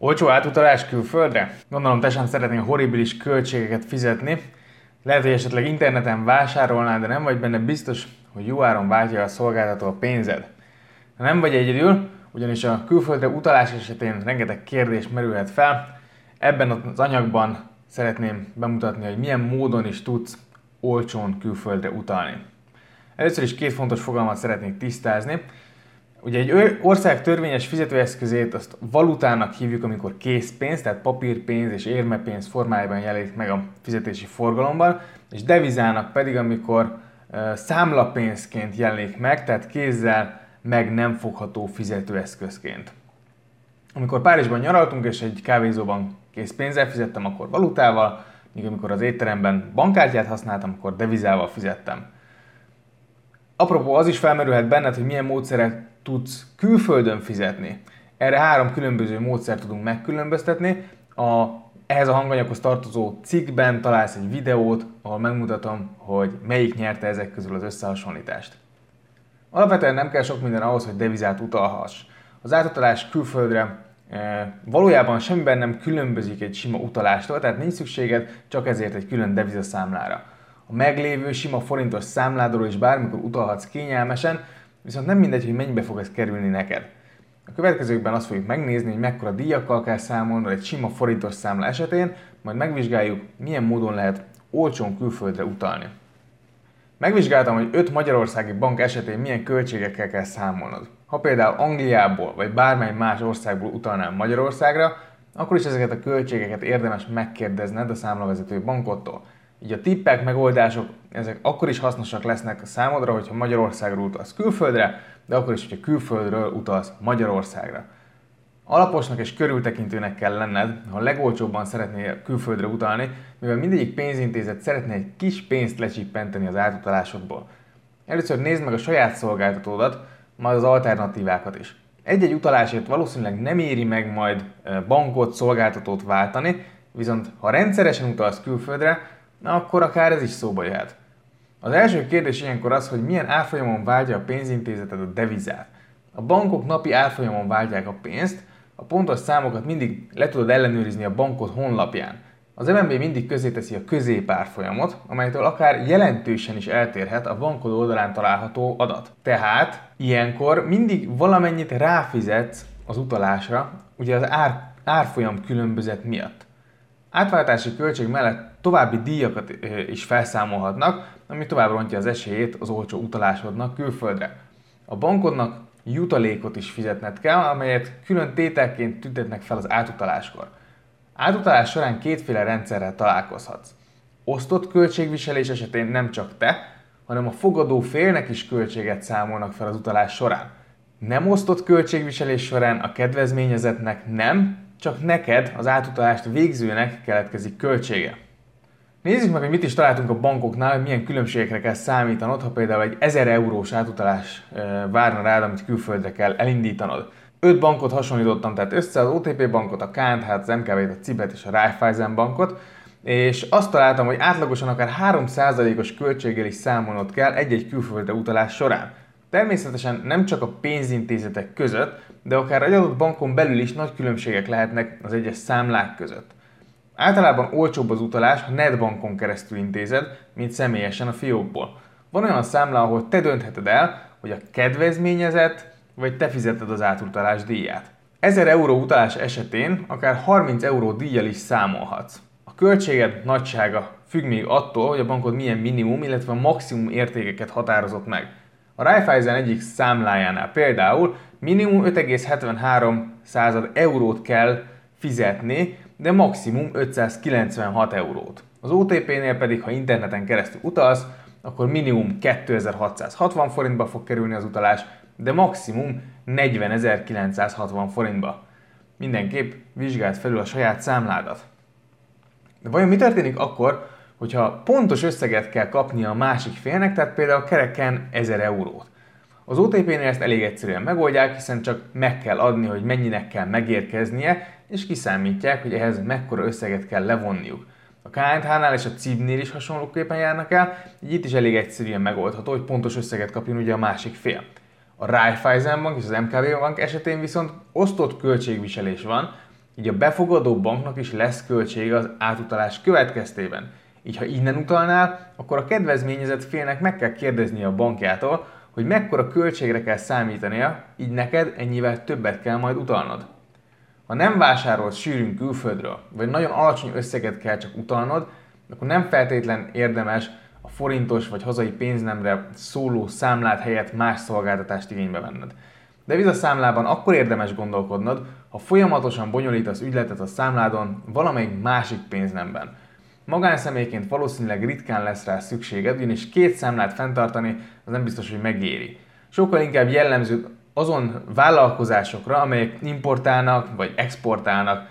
Olcsó átutalás külföldre? Gondolom te sem szeretnél horribilis költségeket fizetni. Lehet, hogy esetleg interneten vásárolnál, de nem vagy benne biztos, hogy jó áron váltja a szolgáltató a pénzed. Ha nem vagy egyedül, ugyanis a külföldre utalás esetén rengeteg kérdés merülhet fel. Ebben az anyagban szeretném bemutatni, hogy milyen módon is tudsz olcsón külföldre utalni. Először is két fontos fogalmat szeretnék tisztázni. Ugye egy ország törvényes fizetőeszközét azt valutának hívjuk, amikor készpénz, tehát papírpénz és érmepénz formájában jelenik meg a fizetési forgalomban, és devizának pedig, amikor számlapénzként jelenik meg, tehát kézzel meg nem fogható fizetőeszközként. Amikor Párizsban nyaraltunk és egy kávézóban készpénzzel fizettem, akkor valutával, míg amikor az étteremben bankkártyát használtam, akkor devizával fizettem. Apropó, az is felmerülhet benned, hogy milyen módszerek tudsz külföldön fizetni. Erre három különböző módszert tudunk megkülönböztetni. A, ehhez a hanganyaghoz tartozó cikkben találsz egy videót, ahol megmutatom, hogy melyik nyerte ezek közül az összehasonlítást. Alapvetően nem kell sok minden ahhoz, hogy devizát utalhass. Az átutalás külföldre e, valójában semmiben nem különbözik egy sima utalástól, tehát nincs szükséged csak ezért egy külön devizaszámlára. A meglévő sima forintos számládról is bármikor utalhatsz kényelmesen, viszont nem mindegy, hogy mennyibe fog ez kerülni neked. A következőkben azt fogjuk megnézni, hogy mekkora díjakkal kell számolnod egy sima forintos számla esetén, majd megvizsgáljuk, milyen módon lehet olcsón külföldre utalni. Megvizsgáltam, hogy 5 magyarországi bank esetén milyen költségekkel kell számolnod. Ha például Angliából vagy bármely más országból utalnál Magyarországra, akkor is ezeket a költségeket érdemes megkérdezned a számlavezető bankottól. Így a tippek, megoldások, ezek akkor is hasznosak lesznek számodra, hogyha Magyarországról utalsz külföldre, de akkor is, hogyha külföldről utalsz Magyarországra. Alaposnak és körültekintőnek kell lenned, ha legolcsóbban szeretnél külföldre utalni, mivel mindegyik pénzintézet szeretne egy kis pénzt lecsippenteni az átutalásokból. Először nézd meg a saját szolgáltatódat, majd az alternatívákat is. Egy-egy utalásért valószínűleg nem éri meg majd bankot, szolgáltatót váltani, viszont ha rendszeresen utalsz külföldre, na akkor akár ez is szóba jöhet. Az első kérdés ilyenkor az, hogy milyen árfolyamon váltja a pénzintézeted a devizát. A bankok napi árfolyamon váltják a pénzt, a pontos számokat mindig le tudod ellenőrizni a bankod honlapján. Az MNB mindig közé teszi a középárfolyamot, amelytől akár jelentősen is eltérhet a bankod oldalán található adat. Tehát ilyenkor mindig valamennyit ráfizetsz az utalásra, ugye az ár, árfolyam különbözet miatt. Átváltási költség mellett további díjakat is felszámolhatnak, ami tovább rontja az esélyét az olcsó utalásodnak külföldre. A bankodnak jutalékot is fizetned kell, amelyet külön tételként tüntetnek fel az átutaláskor. Átutalás során kétféle rendszerrel találkozhatsz. Osztott költségviselés esetén nem csak te, hanem a fogadó félnek is költséget számolnak fel az utalás során. Nem osztott költségviselés során a kedvezményezetnek nem, csak neked, az átutalást végzőnek keletkezik költsége. Nézzük meg, hogy mit is találtunk a bankoknál, hogy milyen különbségekre kell számítanod, ha például egy 1000 eurós átutalás várna rád, amit külföldre kell elindítanod. Öt bankot hasonlítottam tehát össze, az OTP bankot, a KNH, az MKB-t, a Cibet és a Raiffeisen bankot, és azt találtam, hogy átlagosan akár 3%-os költséggel is számolnod kell egy-egy külföldre utalás során. Természetesen nem csak a pénzintézetek között, de akár egy adott bankon belül is nagy különbségek lehetnek az egyes számlák között. Általában olcsóbb az utalás, ha netbankon keresztül intézed, mint személyesen a fiókból. Van olyan számla, ahol te döntheted el, hogy a kedvezményezett, vagy te fizeted az átutalás díját. 1000 euró utalás esetén akár 30 euró díjjal is számolhatsz. A költséged nagysága függ még attól, hogy a bankod milyen minimum, illetve maximum értékeket határozott meg. A Raiffeisen egyik számlájánál például minimum 5,73 eurót kell fizetni, de maximum 596 eurót. Az OTP-nél pedig, ha interneten keresztül utalsz, akkor minimum 2660 forintba fog kerülni az utalás, de maximum 40.960 forintba. Mindenképp vizsgáld felül a saját számládat. De vajon mi történik akkor, hogyha pontos összeget kell kapnia a másik félnek, tehát például kereken 1000 eurót? Az OTP-nél ezt elég egyszerűen megoldják, hiszen csak meg kell adni, hogy mennyinek kell megérkeznie, és kiszámítják, hogy ehhez mekkora összeget kell levonniuk. A KNH-nál és a CIB-nél is hasonlóképpen járnak el, így itt is elég egyszerűen megoldható, hogy pontos összeget kapjon ugye a másik fél. A Raiffeisen Bank és az MKB Bank esetén viszont osztott költségviselés van, így a befogadó banknak is lesz költsége az átutalás következtében. Így ha innen utalnál, akkor a kedvezményezett félnek meg kell kérdeznie a bankjától, hogy mekkora költségre kell számítania, így neked ennyivel többet kell majd utalnod. Ha nem vásárolsz sűrűn külföldről, vagy nagyon alacsony összeget kell csak utalnod, akkor nem feltétlen érdemes a forintos vagy hazai pénznemre szóló számlát helyett más szolgáltatást igénybe venned. De számlában akkor érdemes gondolkodnod, ha folyamatosan bonyolítasz ügyletet a számládon valamelyik másik pénznemben. Magánszemélyként valószínűleg ritkán lesz rá szükséged, ugyanis két számlát fenntartani az nem biztos, hogy megéri. Sokkal inkább jellemző azon vállalkozásokra, amelyek importálnak vagy exportálnak.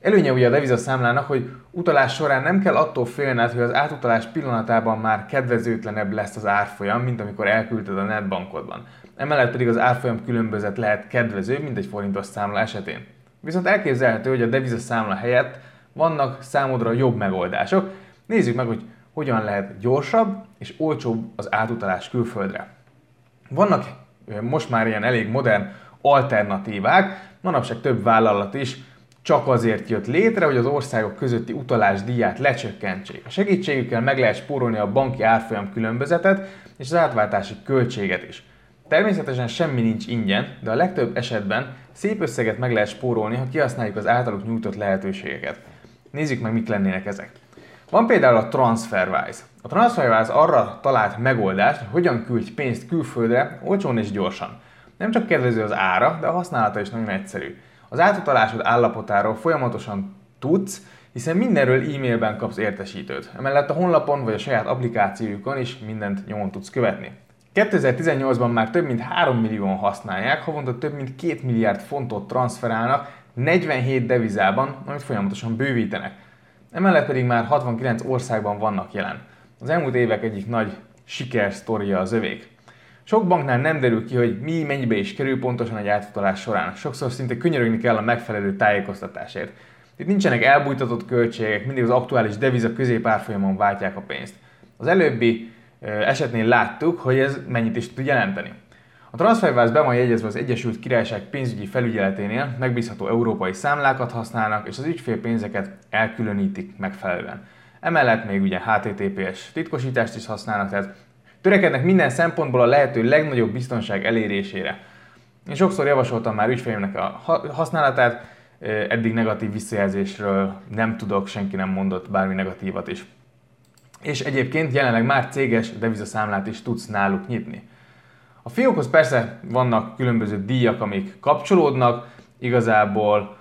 Előnye ugye a devizaszámlának, hogy utalás során nem kell attól félned, hogy az átutalás pillanatában már kedvezőtlenebb lesz az árfolyam, mint amikor elküldted a netbankodban. Emellett pedig az árfolyam különbözet lehet kedvező, mint egy forintos számla esetén. Viszont elképzelhető, hogy a devizaszámla helyett vannak számodra jobb megoldások. Nézzük meg, hogy hogyan lehet gyorsabb és olcsóbb az átutalás külföldre. Vannak most már ilyen elég modern alternatívák, manapság több vállalat is csak azért jött létre, hogy az országok közötti utalás díját lecsökkentsék. A segítségükkel meg lehet spórolni a banki árfolyam különbözetet és az átváltási költséget is. Természetesen semmi nincs ingyen, de a legtöbb esetben szép összeget meg lehet spórolni, ha kihasználjuk az általuk nyújtott lehetőségeket. Nézzük meg, mik lennének ezek. Van például a TransferWise. A TransferWise arra talált megoldást, hogy hogyan küldj pénzt külföldre olcsón és gyorsan. Nem csak kedvező az ára, de a használata is nagyon egyszerű. Az átutalásod állapotáról folyamatosan tudsz, hiszen mindenről e-mailben kapsz értesítőt. Emellett a honlapon vagy a saját applikációjukon is mindent nyomon tudsz követni. 2018-ban már több mint 3 millióan használják, havonta több mint 2 milliárd fontot transferálnak 47 devizában, amit folyamatosan bővítenek. Emellett pedig már 69 országban vannak jelen. Az elmúlt évek egyik nagy sikersztoria az övék. Sok banknál nem derül ki, hogy mi mennyibe is kerül pontosan egy átutalás során. Sokszor szinte könyörögni kell a megfelelő tájékoztatásért. Itt nincsenek elbújtatott költségek, mindig az aktuális deviza középárfolyamon váltják a pénzt. Az előbbi esetnél láttuk, hogy ez mennyit is tud jelenteni. A TransferWise be van jegyezve az Egyesült Királyság pénzügyi felügyeleténél, megbízható európai számlákat használnak, és az ügyfélpénzeket elkülönítik megfelelően. Emellett még ugye HTTPS titkosítást is használnak, tehát törekednek minden szempontból a lehető legnagyobb biztonság elérésére. Én sokszor javasoltam már ügyfélemnek a használatát, eddig negatív visszajelzésről nem tudok, senki nem mondott bármi negatívat is. És egyébként jelenleg már céges devizaszámlát is tudsz náluk nyitni. A fiókhoz persze vannak különböző díjak, amik kapcsolódnak, igazából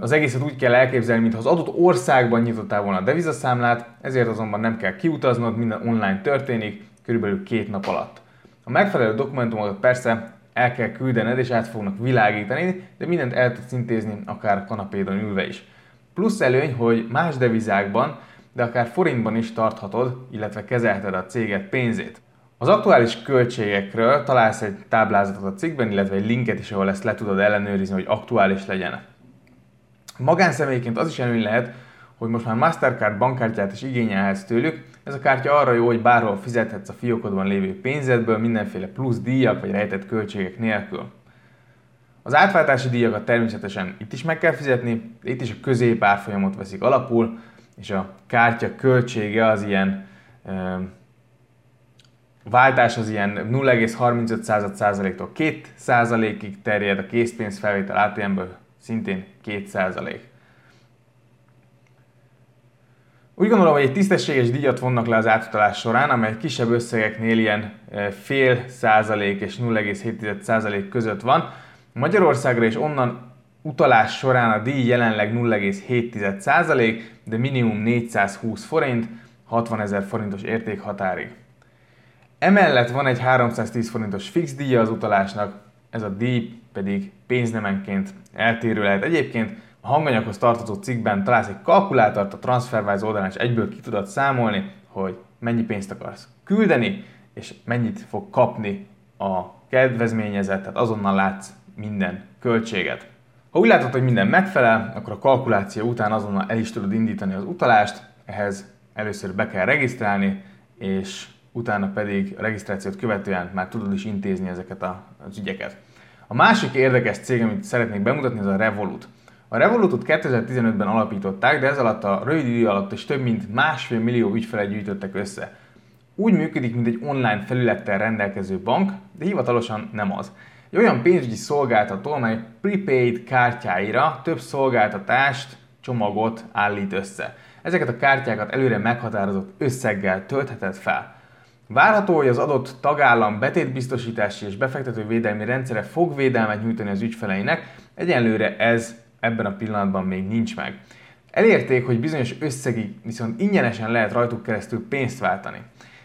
az egészet úgy kell elképzelni, mintha az adott országban nyitottál volna a devizaszámlát, ezért azonban nem kell kiutaznod, minden online történik, körülbelül két nap alatt. A megfelelő dokumentumokat persze el kell küldened és át fognak világítani, de mindent el tudsz intézni, akár kanapédon ülve is. Plusz előny, hogy más devizákban, de akár forintban is tarthatod, illetve kezelheted a céget pénzét. Az aktuális költségekről találsz egy táblázatot a cikkben, illetve egy linket is, ahol ezt le tudod ellenőrizni, hogy aktuális legyen. Magánszemélyként az is előny lehet, hogy most már Mastercard bankkártyát is igényelhetsz tőlük. Ez a kártya arra jó, hogy bárhol fizethetsz a fiókodban lévő pénzedből, mindenféle plusz díjak vagy rejtett költségek nélkül. Az átváltási díjakat természetesen itt is meg kell fizetni, de itt is a középárfolyamot veszik alapul, és a kártya költsége az ilyen váltás az ilyen 0,35 százaléktól 2 százalékig terjed, a készpénz felvétel ATM-ből szintén 2 százalék. Úgy gondolom, hogy egy tisztességes díjat vonnak le az átutalás során, amely kisebb összegeknél ilyen e, fél százalék és 0,7 százalék között van. Magyarországra és onnan utalás során a díj jelenleg 0,7 százalék, de minimum 420 forint, 60 ezer forintos értékhatárig. Emellett van egy 310 forintos fix díja az utalásnak, ez a díj pedig pénznemenként eltérő lehet. Egyébként a hanganyaghoz tartozó cikkben találsz egy kalkulátort a TransferWise oldalán, és egyből ki tudod számolni, hogy mennyi pénzt akarsz küldeni, és mennyit fog kapni a kedvezményezett, tehát azonnal látsz minden költséget. Ha úgy látod, hogy minden megfelel, akkor a kalkuláció után azonnal el is tudod indítani az utalást, ehhez először be kell regisztrálni, és utána pedig a regisztrációt követően már tudod is intézni ezeket az ügyeket. A másik érdekes cég, amit szeretnék bemutatni, ez a Revolut. A Revolutot 2015-ben alapították, de ez alatt a rövid idő alatt is több mint másfél millió ügyfelet gyűjtöttek össze. Úgy működik, mint egy online felülettel rendelkező bank, de hivatalosan nem az. Egy olyan pénzügyi szolgáltató, amely prepaid kártyáira több szolgáltatást, csomagot állít össze. Ezeket a kártyákat előre meghatározott összeggel töltheted fel. Várható, hogy az adott tagállam betétbiztosítási és befektetővédelmi rendszere fog védelmet nyújtani az ügyfeleinek, egyenlőre ez ebben a pillanatban még nincs meg. Elérték, hogy bizonyos összegig viszont ingyenesen lehet rajtuk keresztül pénzt váltani.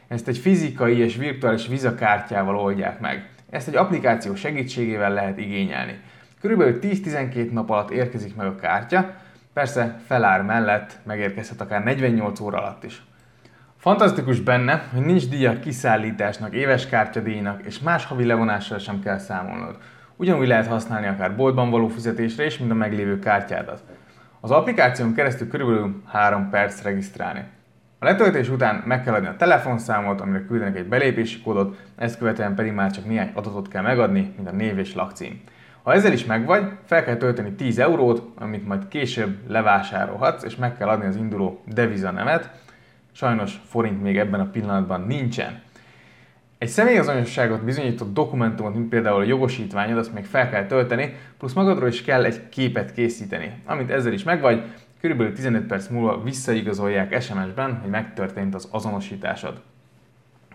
Ezt egy fizikai és virtuális vizakártyával oldják meg. Ezt egy applikáció segítségével lehet igényelni. Körülbelül 10-12 nap alatt érkezik meg a kártya, persze felár mellett megérkezhet akár 48 óra alatt is. Fantasztikus benne, hogy nincs díja kiszállításnak, éves kártyadíjnak és más havi levonással sem kell számolnod. Ugyanúgy lehet használni akár boltban való fizetésre is, mint a meglévő kártyádat. Az applikáción keresztül körülbelül 3 perc regisztrálni. A letöltés után meg kell adni a telefonszámot, amire küldenek egy belépési kódot, ezt követően pedig már csak néhány adatot kell megadni, mint a név és lakcím. Ha ezzel is megvagy, fel kell tölteni 10 eurót, amit majd később levásárolhatsz, és meg kell adni az induló deviza nevet. Sajnos forint még ebben a pillanatban nincsen. Egy személyazonosságot bizonyított dokumentumot, mint például a jogosítványod, azt még fel kell tölteni, plusz magadról is kell egy képet készíteni. Amint ezzel is megvagy, körülbelül 15 perc múlva visszaigazolják SMS-ben, hogy megtörtént az azonosításod.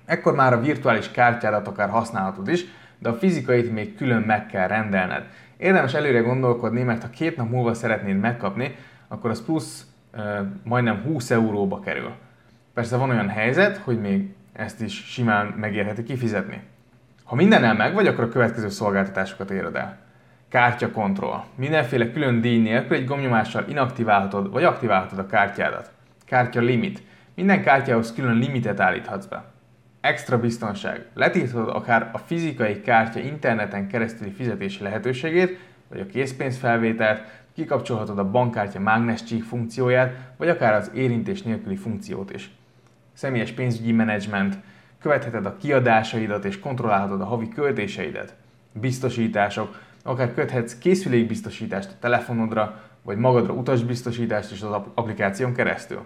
Ekkor már a virtuális kártyádat akár használhatod is, de a fizikait még külön meg kell rendelned. Érdemes előre gondolkodni, mert ha két nap múlva szeretnéd megkapni, akkor az plusz e, majdnem 20 euróba kerül. Persze van olyan helyzet, hogy még ezt is simán megérheti kifizetni. Ha mindennel meg vagy, akkor a következő szolgáltatásokat éred el. Kártyakontroll. Mindenféle külön díj nélkül egy gomnyomással inaktiválhatod vagy aktiválhatod a kártyádat. Kártya limit. Minden kártyához külön limitet állíthatsz be. Extra biztonság. Letilthatod akár a fizikai kártya interneten keresztüli fizetési lehetőségét, vagy a készpénzfelvételt, kikapcsolhatod a bankkártya mágnescsík funkcióját, vagy akár az érintés nélküli funkciót is. Személyes pénzügyi menedzsment, követheted a kiadásaidat és kontrollálhatod a havi költéseidet. Biztosítások, akár köthetsz készülékbiztosítást a telefonodra, vagy magadra utasbiztosítást is az applikáción keresztül.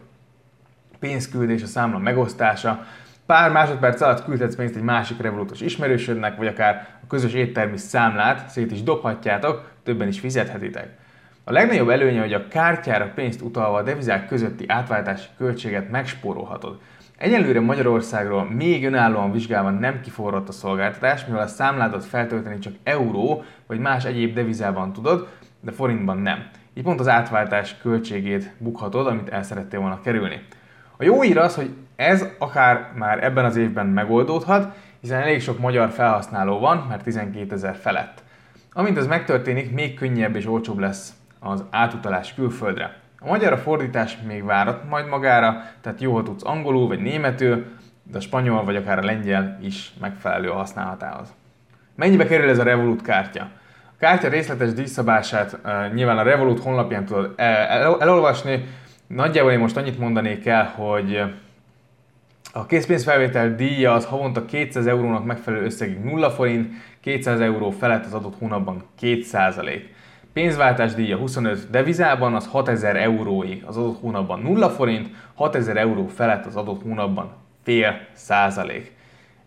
Pénzküldés, a számla megosztása, pár másodperc alatt küldhetsz pénzt egy másik revolutos ismerősödnek, vagy akár a közös éttermi számlát szét is dobhatjátok, többen is fizethetitek. A legnagyobb előnye, hogy a kártyára pénzt utalva a devizák közötti átváltási költséget megspórolhatod. Egyelőre Magyarországról még önállóan vizsgálva nem kiforrott a szolgáltatás, mivel a számládat feltölteni csak euró vagy más egyéb devizában tudod, de forintban nem. Így pont az átváltás költségét bukhatod, amit el szerettél volna kerülni. A jó hír az, hogy ez akár már ebben az évben megoldódhat, hiszen elég sok magyar felhasználó van, mert 12 ezer felett. Amint ez megtörténik, még könnyebb és olcsóbb lesz az átutalás külföldre. A magyar a fordítás még várat majd magára, tehát jó, ha tudsz angolul vagy németül, de a spanyol vagy akár a lengyel is megfelelő a használatához. Mennyibe kerül ez a Revolut kártya? A kártya részletes díjszabását uh, nyilván a Revolut honlapján tudod el- el- elolvasni. Nagyjából én most annyit mondanék el, hogy a készpénzfelvétel díja az havonta 200 eurónak megfelelő összegig 0 forint, 200 euró felett az adott hónapban 2 Pénzváltás díja 25 devizában, az 6000 euróig az adott hónapban 0 forint, 6000 euró felett az adott hónapban fél százalék.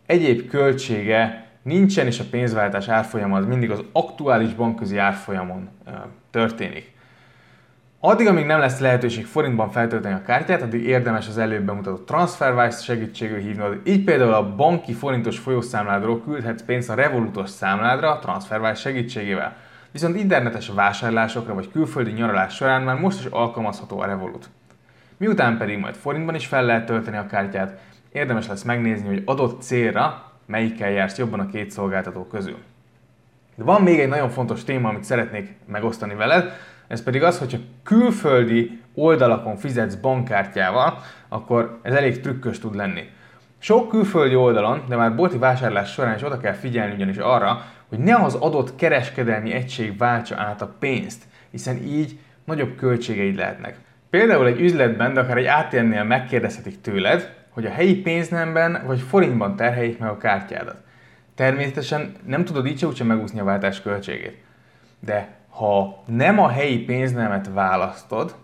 Egyéb költsége nincsen, és a pénzváltás árfolyama az mindig az aktuális bankközi árfolyamon történik. Addig, amíg nem lesz lehetőség forintban feltölteni a kártyát, addig érdemes az előbb bemutatott TransferWise segítségül hívnod. Így például a banki forintos folyószámládról küldhetsz pénzt a Revolutos számládra a TransferWise segítségével. Viszont internetes vásárlásokra vagy külföldi nyaralás során már most is alkalmazható a Revolut. Miután pedig majd forintban is fel lehet tölteni a kártyát, érdemes lesz megnézni, hogy adott célra melyikkel jársz jobban a két szolgáltató közül. De van még egy nagyon fontos téma, amit szeretnék megosztani veled, ez pedig az, hogyha külföldi oldalakon fizetsz bankkártyával, akkor ez elég trükkös tud lenni. Sok külföldi oldalon, de már bolti vásárlás során is oda kell figyelni ugyanis arra, hogy ne az adott kereskedelmi egység váltsa át a pénzt, hiszen így nagyobb költségeid lehetnek. Például egy üzletben, de akár egy ATM-nél megkérdezhetik tőled, hogy a helyi pénznemben vagy forintban terheljék meg a kártyádat. Természetesen nem tudod így se úgyse megúszni a váltás költségét. De ha nem a helyi pénznemet választod,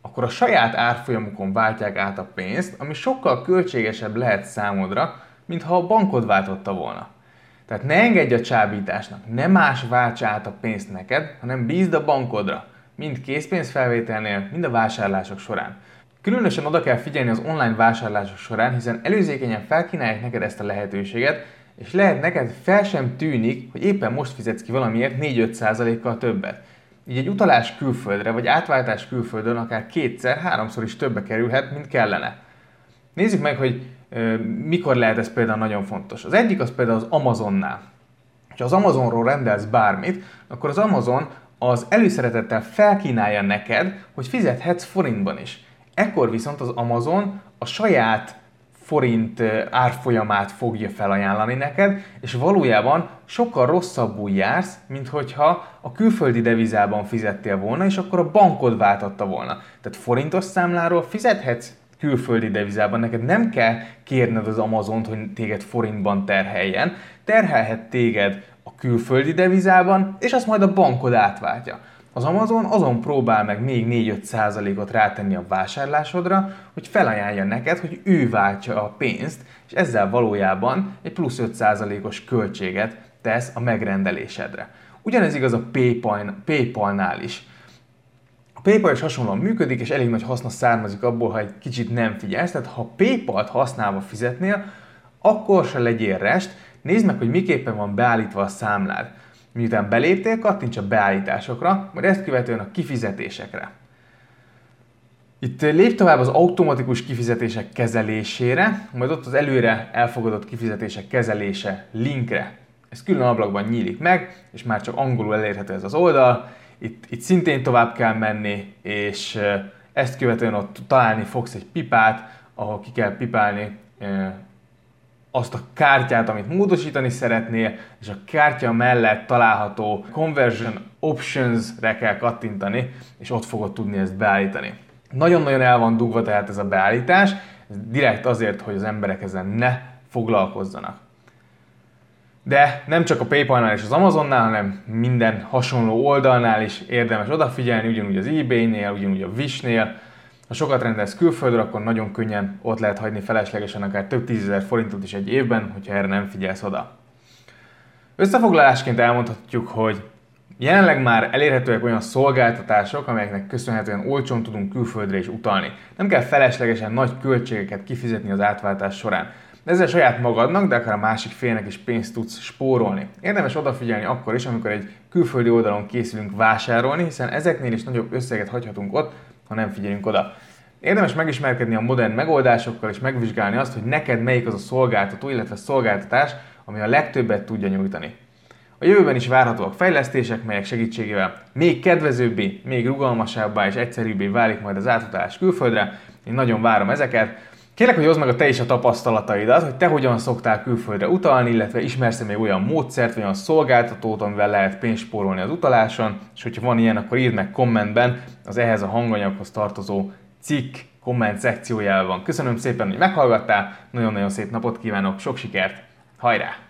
akkor a saját árfolyamukon váltják át a pénzt, ami sokkal költségesebb lehet számodra, mint ha a bankod váltotta volna. Tehát ne engedj a csábításnak, ne más váltsa át a pénzt neked, hanem bízd a bankodra, mind készpénzfelvételnél, mind a vásárlások során. Különösen oda kell figyelni az online vásárlások során, hiszen előzékenyen felkínálják neked ezt a lehetőséget, és lehet neked fel sem tűnik, hogy éppen most fizetsz ki valamiért 4-5%-kal többet. Így egy utalás külföldre, vagy átváltás külföldön akár kétszer, háromszor is többe kerülhet, mint kellene. Nézzük meg, hogy mikor lehet ez például nagyon fontos. Az egyik az például az Amazonnál. Ha az Amazonról rendelsz bármit, akkor az Amazon az előszeretettel felkínálja neked, hogy fizethetsz forintban is. Ekkor viszont az Amazon a saját forint árfolyamát fogja felajánlani neked, és valójában sokkal rosszabbul jársz, mint hogyha a külföldi devizában fizettél volna, és akkor a bankod váltotta volna. Tehát forintos számláról fizethetsz külföldi devizában, neked nem kell kérned az Amazont, hogy téged forintban terheljen, terhelhet téged a külföldi devizában, és azt majd a bankod átváltja. Az Amazon azon próbál meg még 4-5%-ot rátenni a vásárlásodra, hogy felajánlja neked, hogy ő váltja a pénzt, és ezzel valójában egy plusz 5%-os költséget tesz a megrendelésedre. Ugyanez igaz a PayPal, PayPal-nál is. A PayPal is hasonlóan működik, és elég nagy haszna származik abból, ha egy kicsit nem figyelsz. Tehát ha PayPal-t használva fizetnél, akkor se legyél rest, nézd meg, hogy miképpen van beállítva a számlád. Miután beléptél, kattints a beállításokra, majd ezt követően a kifizetésekre. Itt lép tovább az automatikus kifizetések kezelésére, majd ott az előre elfogadott kifizetések kezelése linkre. Ez külön ablakban nyílik meg, és már csak angolul elérhető ez az oldal. Itt, itt szintén tovább kell menni, és ezt követően ott találni fogsz egy pipát, ahol ki kell pipálni azt a kártyát, amit módosítani szeretnél, és a kártya mellett található Conversion Options-re kell kattintani, és ott fogod tudni ezt beállítani. Nagyon-nagyon el van dugva tehát ez a beállítás, ez direkt azért, hogy az emberek ezen ne foglalkozzanak. De nem csak a PayPal-nál és az Amazonnál, hanem minden hasonló oldalnál is érdemes odafigyelni, ugyanúgy az eBay-nél, ugyanúgy a Wish-nél, ha sokat rendelsz külföldre, akkor nagyon könnyen ott lehet hagyni feleslegesen akár több tízezer forintot is egy évben, hogyha erre nem figyelsz oda. Összefoglalásként elmondhatjuk, hogy Jelenleg már elérhetőek olyan szolgáltatások, amelyeknek köszönhetően olcsón tudunk külföldre is utalni. Nem kell feleslegesen nagy költségeket kifizetni az átváltás során. Ezzel saját magadnak, de akár a másik félnek is pénzt tudsz spórolni. Érdemes odafigyelni akkor is, amikor egy külföldi oldalon készülünk vásárolni, hiszen ezeknél is nagyobb összeget hagyhatunk ott, ha nem figyelünk oda. Érdemes megismerkedni a modern megoldásokkal és megvizsgálni azt, hogy neked melyik az a szolgáltató, illetve szolgáltatás, ami a legtöbbet tudja nyújtani. A jövőben is várhatóak fejlesztések, melyek segítségével még kedvezőbbé, még rugalmasabbá és egyszerűbbé válik majd az átutalás külföldre. Én nagyon várom ezeket. Kérlek, hogy hozd meg a te is a tapasztalataidat, hogy te hogyan szoktál külföldre utalni, illetve ismersz még olyan módszert, vagy olyan szolgáltatót, amivel lehet pénzt spórolni az utaláson, és hogyha van ilyen, akkor írd meg kommentben az ehhez a hanganyaghoz tartozó cikk komment szekciójával van. Köszönöm szépen, hogy meghallgattál, nagyon-nagyon szép napot kívánok, sok sikert, hajrá!